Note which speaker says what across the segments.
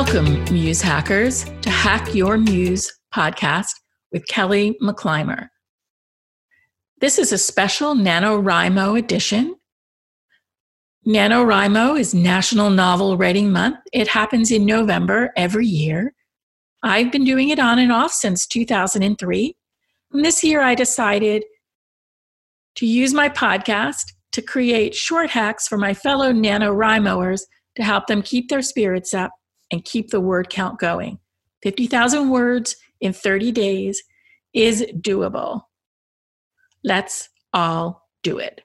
Speaker 1: Welcome, Muse Hackers, to Hack Your Muse podcast with Kelly McClymer. This is a special NaNoWriMo edition. NaNoWriMo is National Novel Writing Month. It happens in November every year. I've been doing it on and off since 2003. And this year I decided to use my podcast to create short hacks for my fellow NaNoWriMoers to help them keep their spirits up and keep the word count going. 50,000 words in 30 days is doable. Let's all do it.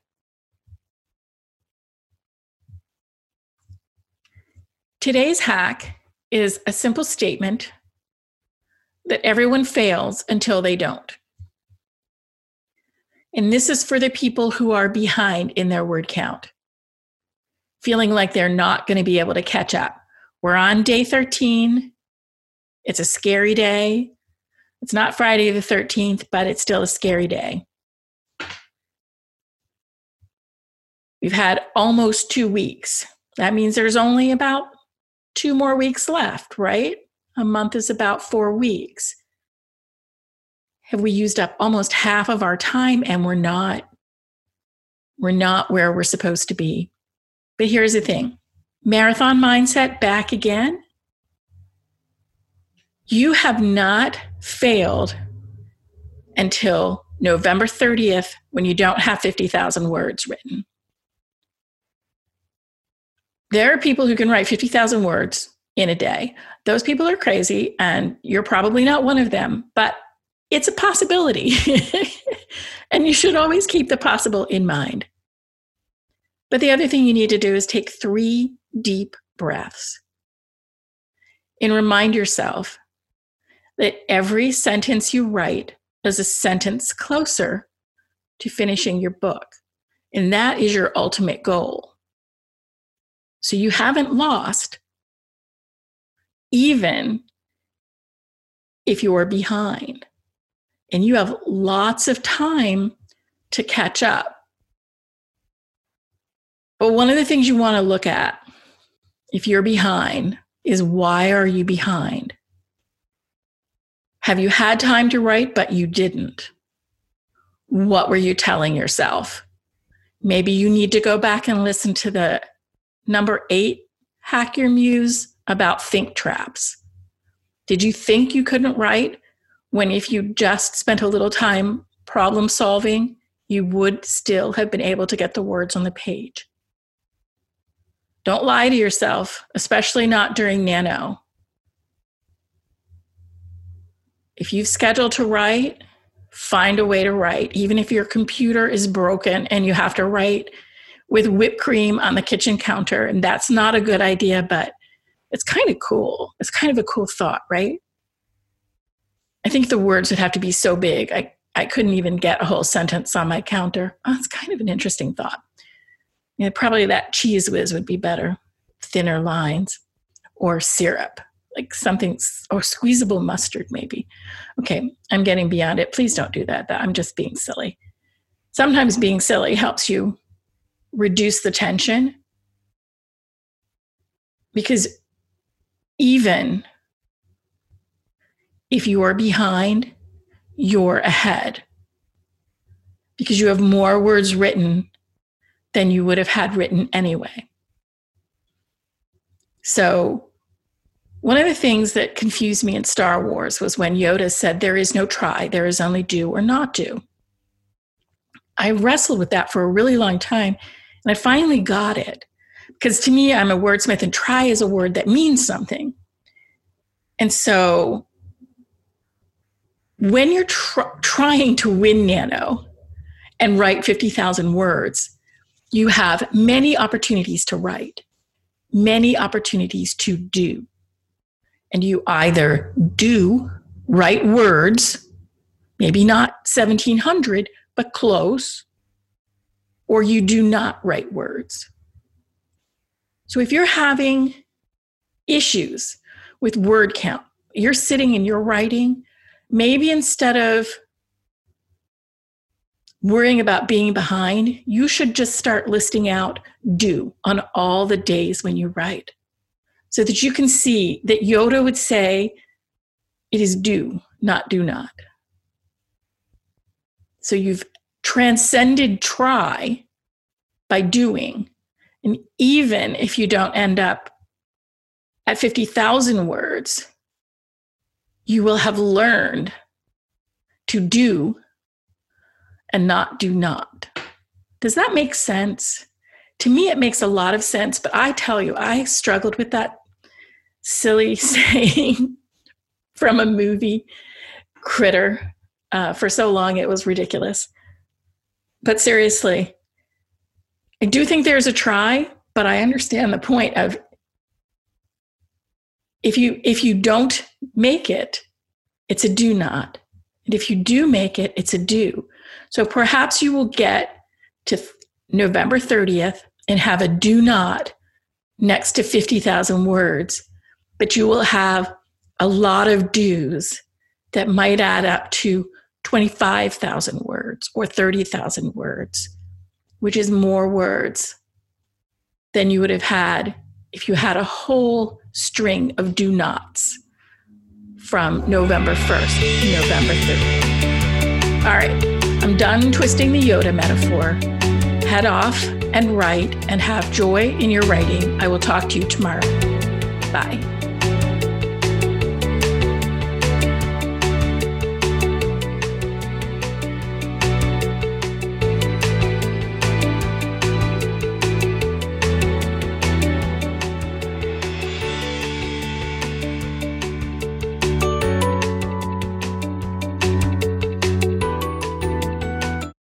Speaker 1: Today's hack is a simple statement that everyone fails until they don't. And this is for the people who are behind in their word count, feeling like they're not going to be able to catch up. We're on day 13. It's a scary day. It's not Friday the 13th, but it's still a scary day. We've had almost two weeks. That means there's only about two more weeks left, right? A month is about four weeks. Have we used up almost half of our time and we're not we're not where we're supposed to be. But here's the thing marathon mindset back again. You have not failed until November 30th when you don't have 50,000 words written. There are people who can write 50,000 words in a day. Those people are crazy, and you're probably not one of them, but it's a possibility. and you should always keep the possible in mind. But the other thing you need to do is take three deep breaths and remind yourself that every sentence you write is a sentence closer to finishing your book. And that is your ultimate goal. So you haven't lost, even if you are behind. And you have lots of time to catch up. But one of the things you want to look at if you're behind is why are you behind? Have you had time to write, but you didn't? What were you telling yourself? Maybe you need to go back and listen to the number eight Hack Your Muse about think traps. Did you think you couldn't write when if you just spent a little time problem solving, you would still have been able to get the words on the page? Don't lie to yourself, especially not during nano. If you've scheduled to write, find a way to write, even if your computer is broken and you have to write with whipped cream on the kitchen counter. And that's not a good idea, but it's kind of cool. It's kind of a cool thought, right? I think the words would have to be so big, I, I couldn't even get a whole sentence on my counter. Oh, it's kind of an interesting thought. Yeah, probably that Cheez Whiz would be better, thinner lines, or syrup, like something, or squeezable mustard, maybe. Okay, I'm getting beyond it. Please don't do that. I'm just being silly. Sometimes being silly helps you reduce the tension because even if you are behind, you're ahead because you have more words written than you would have had written anyway. So, one of the things that confused me in Star Wars was when Yoda said, There is no try, there is only do or not do. I wrestled with that for a really long time, and I finally got it. Because to me, I'm a wordsmith, and try is a word that means something. And so, when you're tr- trying to win Nano and write 50,000 words, you have many opportunities to write, many opportunities to do. And you either do write words, maybe not 1700, but close, or you do not write words. So if you're having issues with word count, you're sitting and you're writing, maybe instead of worrying about being behind, you should just start listing out do on all the days when you write. so that you can see that Yoda would say, it is do, not do not. So you've transcended try by doing. And even if you don't end up at 50,000 words, you will have learned to do and not do not. Does that make sense? To me, it makes a lot of sense, but I tell you, I struggled with that silly saying from a movie, Critter, uh, for so long it was ridiculous. But seriously, I do think there's a try, but I understand the point of if you if you don't make it, it's a do not. And if you do make it, it's a do. So perhaps you will get to November 30th and have a do not next to 50,000 words, but you will have a lot of do's that might add up to 25,000 words or 30,000 words, which is more words than you would have had if you had a whole string of do nots from November 1st to November 30th. All right, I'm done twisting the Yoda metaphor. Head off and write and have joy in your writing. I will talk to you tomorrow. Bye.